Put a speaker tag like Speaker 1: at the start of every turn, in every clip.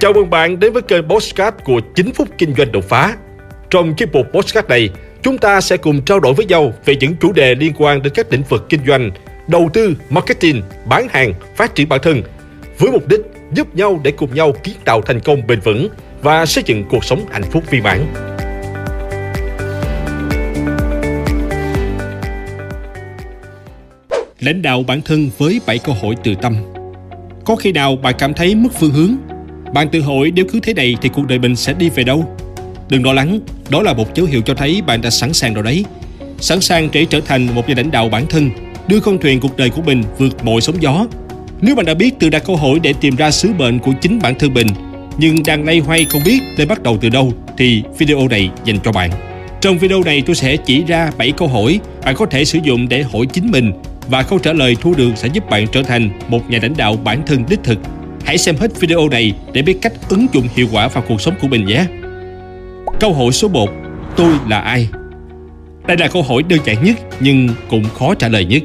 Speaker 1: Chào mừng bạn đến với kênh Postcard của 9 phút kinh doanh đột phá. Trong chiếc mục Postcard này, chúng ta sẽ cùng trao đổi với nhau về những chủ đề liên quan đến các lĩnh vực kinh doanh, đầu tư, marketing, bán hàng, phát triển bản thân, với mục đích giúp nhau để cùng nhau kiến tạo thành công bền vững và xây dựng cuộc sống hạnh phúc viên mãn.
Speaker 2: Lãnh đạo bản thân với 7 câu hỏi từ tâm. Có khi nào bạn cảm thấy mất phương hướng? Bạn tự hỏi nếu cứ thế này thì cuộc đời mình sẽ đi về đâu? Đừng lo lắng, đó là một dấu hiệu cho thấy bạn đã sẵn sàng rồi đấy. Sẵn sàng để trở thành một nhà lãnh đạo bản thân, đưa con thuyền cuộc đời của mình vượt mọi sóng gió. Nếu bạn đã biết tự đặt câu hỏi để tìm ra sứ mệnh của chính bản thân mình, nhưng đang lay hoay không biết nên bắt đầu từ đâu thì video này dành cho bạn. Trong video này tôi sẽ chỉ ra 7 câu hỏi bạn có thể sử dụng để hỏi chính mình và câu trả lời thu được sẽ giúp bạn trở thành một nhà lãnh đạo bản thân đích thực. Hãy xem hết video này để biết cách ứng dụng hiệu quả vào cuộc sống của mình nhé. Câu hỏi số 1. Tôi là ai? Đây là câu hỏi đơn giản nhất nhưng cũng khó trả lời nhất.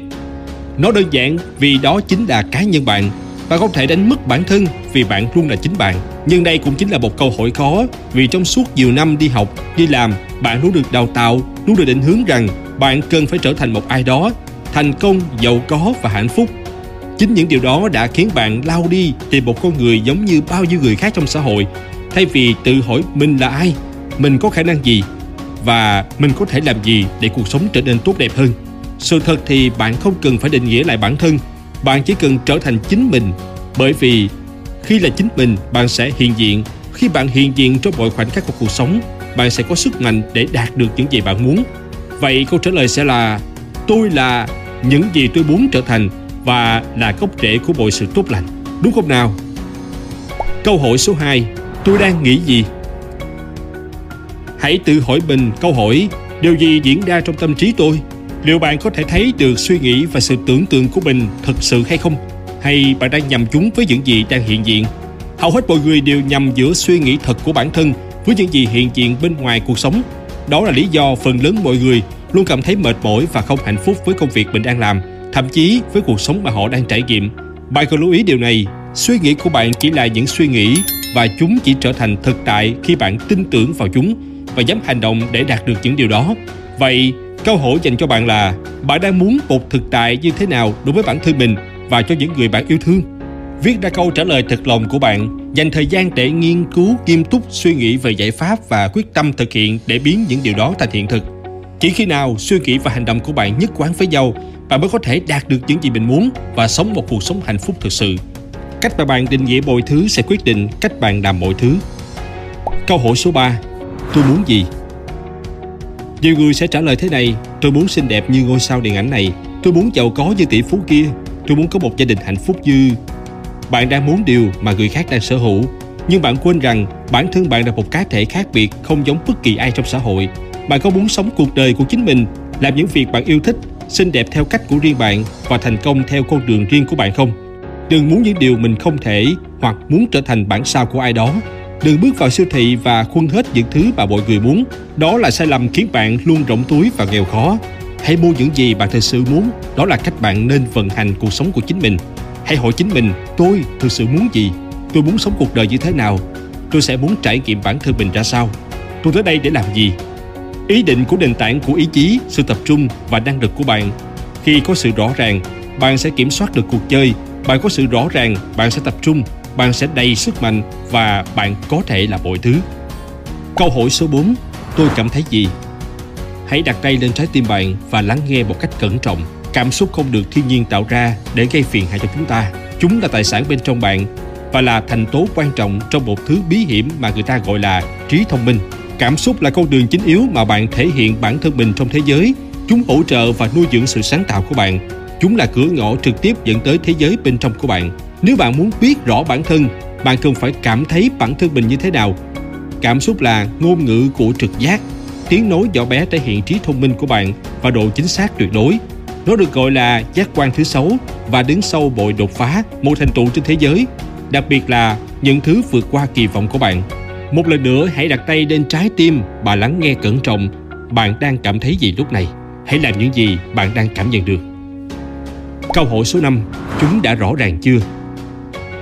Speaker 2: Nó đơn giản vì đó chính là cá nhân bạn. Bạn không thể đánh mất bản thân vì bạn luôn là chính bạn. Nhưng đây cũng chính là một câu hỏi khó vì trong suốt nhiều năm đi học, đi làm, bạn luôn được đào tạo, luôn được định hướng rằng bạn cần phải trở thành một ai đó thành công, giàu có và hạnh phúc. Chính những điều đó đã khiến bạn lao đi tìm một con người giống như bao nhiêu người khác trong xã hội, thay vì tự hỏi mình là ai, mình có khả năng gì và mình có thể làm gì để cuộc sống trở nên tốt đẹp hơn. Sự thật thì bạn không cần phải định nghĩa lại bản thân, bạn chỉ cần trở thành chính mình, bởi vì khi là chính mình, bạn sẽ hiện diện. Khi bạn hiện diện trong mọi khoảnh khắc của cuộc sống, bạn sẽ có sức mạnh để đạt được những gì bạn muốn. Vậy câu trả lời sẽ là tôi là những gì tôi muốn trở thành và là gốc rễ của mọi sự tốt lành. Đúng không nào? Câu hỏi số 2. Tôi đang nghĩ gì? Hãy tự hỏi mình câu hỏi điều gì diễn ra trong tâm trí tôi? Liệu bạn có thể thấy được suy nghĩ và sự tưởng tượng của mình thật sự hay không? Hay bạn đang nhầm chúng với những gì đang hiện diện? Hầu hết mọi người đều nhầm giữa suy nghĩ thật của bản thân với những gì hiện diện bên ngoài cuộc sống. Đó là lý do phần lớn mọi người luôn cảm thấy mệt mỏi và không hạnh phúc với công việc mình đang làm, thậm chí với cuộc sống mà họ đang trải nghiệm. Bạn cần lưu ý điều này, suy nghĩ của bạn chỉ là những suy nghĩ và chúng chỉ trở thành thực tại khi bạn tin tưởng vào chúng và dám hành động để đạt được những điều đó. Vậy, câu hỏi dành cho bạn là bạn đang muốn một thực tại như thế nào đối với bản thân mình và cho những người bạn yêu thương? Viết ra câu trả lời thật lòng của bạn, dành thời gian để nghiên cứu nghiêm túc suy nghĩ về giải pháp và quyết tâm thực hiện để biến những điều đó thành hiện thực. Chỉ khi nào suy nghĩ và hành động của bạn nhất quán với nhau, bạn mới có thể đạt được những gì mình muốn và sống một cuộc sống hạnh phúc thực sự. Cách mà bạn định nghĩa mọi thứ sẽ quyết định cách bạn làm mọi thứ. Câu hỏi số 3. Tôi muốn gì? Nhiều người sẽ trả lời thế này, tôi muốn xinh đẹp như ngôi sao điện ảnh này, tôi muốn giàu có như tỷ phú kia, tôi muốn có một gia đình hạnh phúc như... Bạn đang muốn điều mà người khác đang sở hữu, nhưng bạn quên rằng bản thân bạn là một cá thể khác biệt không giống bất kỳ ai trong xã hội bạn có muốn sống cuộc đời của chính mình, làm những việc bạn yêu thích, xinh đẹp theo cách của riêng bạn và thành công theo con đường riêng của bạn không? Đừng muốn những điều mình không thể hoặc muốn trở thành bản sao của ai đó. Đừng bước vào siêu thị và khuân hết những thứ mà mọi người muốn. Đó là sai lầm khiến bạn luôn rỗng túi và nghèo khó. Hãy mua những gì bạn thực sự muốn. Đó là cách bạn nên vận hành cuộc sống của chính mình. Hãy hỏi chính mình, tôi thực sự muốn gì? Tôi muốn sống cuộc đời như thế nào? Tôi sẽ muốn trải nghiệm bản thân mình ra sao? Tôi tới đây để làm gì? Ý định của nền tảng của ý chí, sự tập trung và năng lực của bạn. Khi có sự rõ ràng, bạn sẽ kiểm soát được cuộc chơi. Bạn có sự rõ ràng, bạn sẽ tập trung, bạn sẽ đầy sức mạnh và bạn có thể là mọi thứ. Câu hỏi số 4 tôi cảm thấy gì? Hãy đặt tay lên trái tim bạn và lắng nghe một cách cẩn trọng. Cảm xúc không được thiên nhiên tạo ra để gây phiền hại cho chúng ta. Chúng là tài sản bên trong bạn và là thành tố quan trọng trong một thứ bí hiểm mà người ta gọi là trí thông minh. Cảm xúc là con đường chính yếu mà bạn thể hiện bản thân mình trong thế giới. Chúng hỗ trợ và nuôi dưỡng sự sáng tạo của bạn. Chúng là cửa ngõ trực tiếp dẫn tới thế giới bên trong của bạn. Nếu bạn muốn biết rõ bản thân, bạn cần phải cảm thấy bản thân mình như thế nào. Cảm xúc là ngôn ngữ của trực giác, tiếng nói nhỏ bé thể hiện trí thông minh của bạn và độ chính xác tuyệt đối. Nó được gọi là giác quan thứ sáu và đứng sau bội đột phá, một thành tựu trên thế giới, đặc biệt là những thứ vượt qua kỳ vọng của bạn. Một lần nữa hãy đặt tay lên trái tim và lắng nghe cẩn trọng bạn đang cảm thấy gì lúc này. Hãy làm những gì bạn đang cảm nhận được. Câu hỏi số 5. Chúng đã rõ ràng chưa?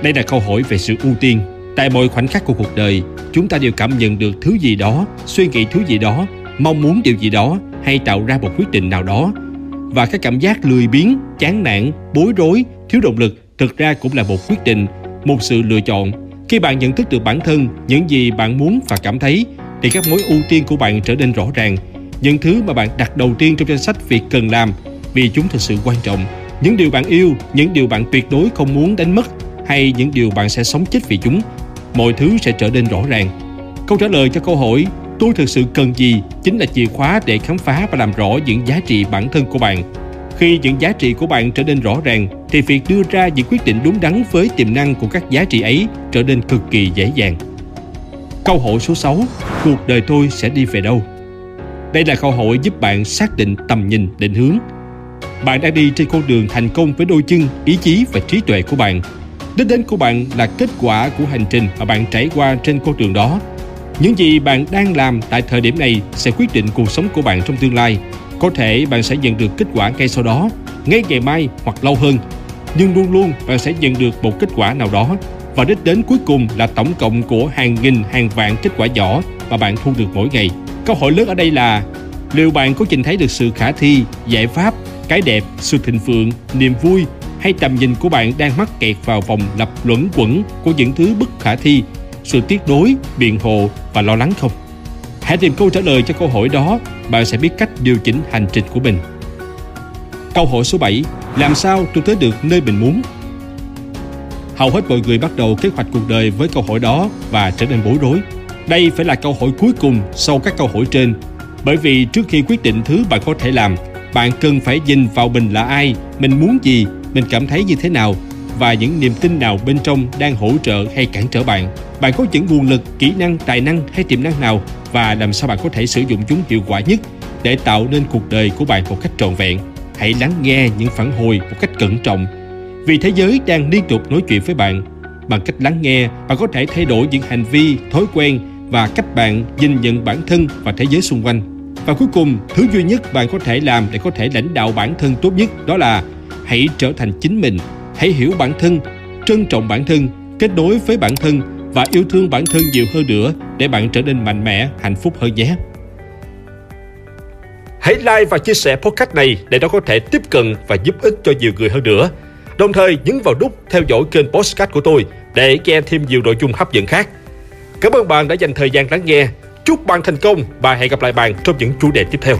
Speaker 2: Đây là câu hỏi về sự ưu tiên. Tại mọi khoảnh khắc của cuộc đời, chúng ta đều cảm nhận được thứ gì đó, suy nghĩ thứ gì đó, mong muốn điều gì đó hay tạo ra một quyết định nào đó. Và các cảm giác lười biếng, chán nản, bối rối, thiếu động lực thực ra cũng là một quyết định, một sự lựa chọn. Khi bạn nhận thức được bản thân, những gì bạn muốn và cảm thấy, thì các mối ưu tiên của bạn trở nên rõ ràng. Những thứ mà bạn đặt đầu tiên trong danh sách việc cần làm vì chúng thực sự quan trọng. Những điều bạn yêu, những điều bạn tuyệt đối không muốn đánh mất hay những điều bạn sẽ sống chết vì chúng mọi thứ sẽ trở nên rõ ràng. Câu trả lời cho câu hỏi tôi thực sự cần gì chính là chìa khóa để khám phá và làm rõ những giá trị bản thân của bạn. Khi những giá trị của bạn trở nên rõ ràng thì việc đưa ra những quyết định đúng đắn với tiềm năng của các giá trị ấy trở nên cực kỳ dễ dàng. Câu hỏi số 6, cuộc đời tôi sẽ đi về đâu? Đây là câu hỏi giúp bạn xác định tầm nhìn, định hướng. Bạn đang đi trên con đường thành công với đôi chân, ý chí và trí tuệ của bạn Đích đến của bạn là kết quả của hành trình mà bạn trải qua trên con đường đó. Những gì bạn đang làm tại thời điểm này sẽ quyết định cuộc sống của bạn trong tương lai. Có thể bạn sẽ nhận được kết quả ngay sau đó, ngay ngày mai hoặc lâu hơn. Nhưng luôn luôn bạn sẽ nhận được một kết quả nào đó và đích đến cuối cùng là tổng cộng của hàng nghìn hàng vạn kết quả nhỏ mà bạn thu được mỗi ngày. Câu hỏi lớn ở đây là liệu bạn có nhìn thấy được sự khả thi, giải pháp, cái đẹp, sự thịnh vượng, niềm vui hay tầm nhìn của bạn đang mắc kẹt vào vòng lặp luẩn quẩn của những thứ bất khả thi, sự tiếc đối, biện hộ và lo lắng không? Hãy tìm câu trả lời cho câu hỏi đó, bạn sẽ biết cách điều chỉnh hành trình của mình. Câu hỏi số 7, làm sao tôi tới được nơi mình muốn? Hầu hết mọi người bắt đầu kế hoạch cuộc đời với câu hỏi đó và trở nên bối rối. Đây phải là câu hỏi cuối cùng sau các câu hỏi trên, bởi vì trước khi quyết định thứ bạn có thể làm, bạn cần phải nhìn vào mình là ai, mình muốn gì mình cảm thấy như thế nào và những niềm tin nào bên trong đang hỗ trợ hay cản trở bạn. Bạn có những nguồn lực, kỹ năng, tài năng hay tiềm năng nào và làm sao bạn có thể sử dụng chúng hiệu quả nhất để tạo nên cuộc đời của bạn một cách trọn vẹn. Hãy lắng nghe những phản hồi một cách cẩn trọng vì thế giới đang liên tục nói chuyện với bạn. Bằng cách lắng nghe, bạn có thể thay đổi những hành vi, thói quen và cách bạn nhìn nhận bản thân và thế giới xung quanh. Và cuối cùng, thứ duy nhất bạn có thể làm để có thể lãnh đạo bản thân tốt nhất đó là hãy trở thành chính mình hãy hiểu bản thân, trân trọng bản thân, kết nối với bản thân và yêu thương bản thân nhiều hơn nữa để bạn trở nên mạnh mẽ, hạnh phúc hơn nhé.
Speaker 1: Hãy like và chia sẻ podcast này để nó có thể tiếp cận và giúp ích cho nhiều người hơn nữa. Đồng thời nhấn vào nút theo dõi kênh podcast của tôi để nghe thêm nhiều nội dung hấp dẫn khác. Cảm ơn bạn đã dành thời gian lắng nghe. Chúc bạn thành công và hẹn gặp lại bạn trong những chủ đề tiếp theo.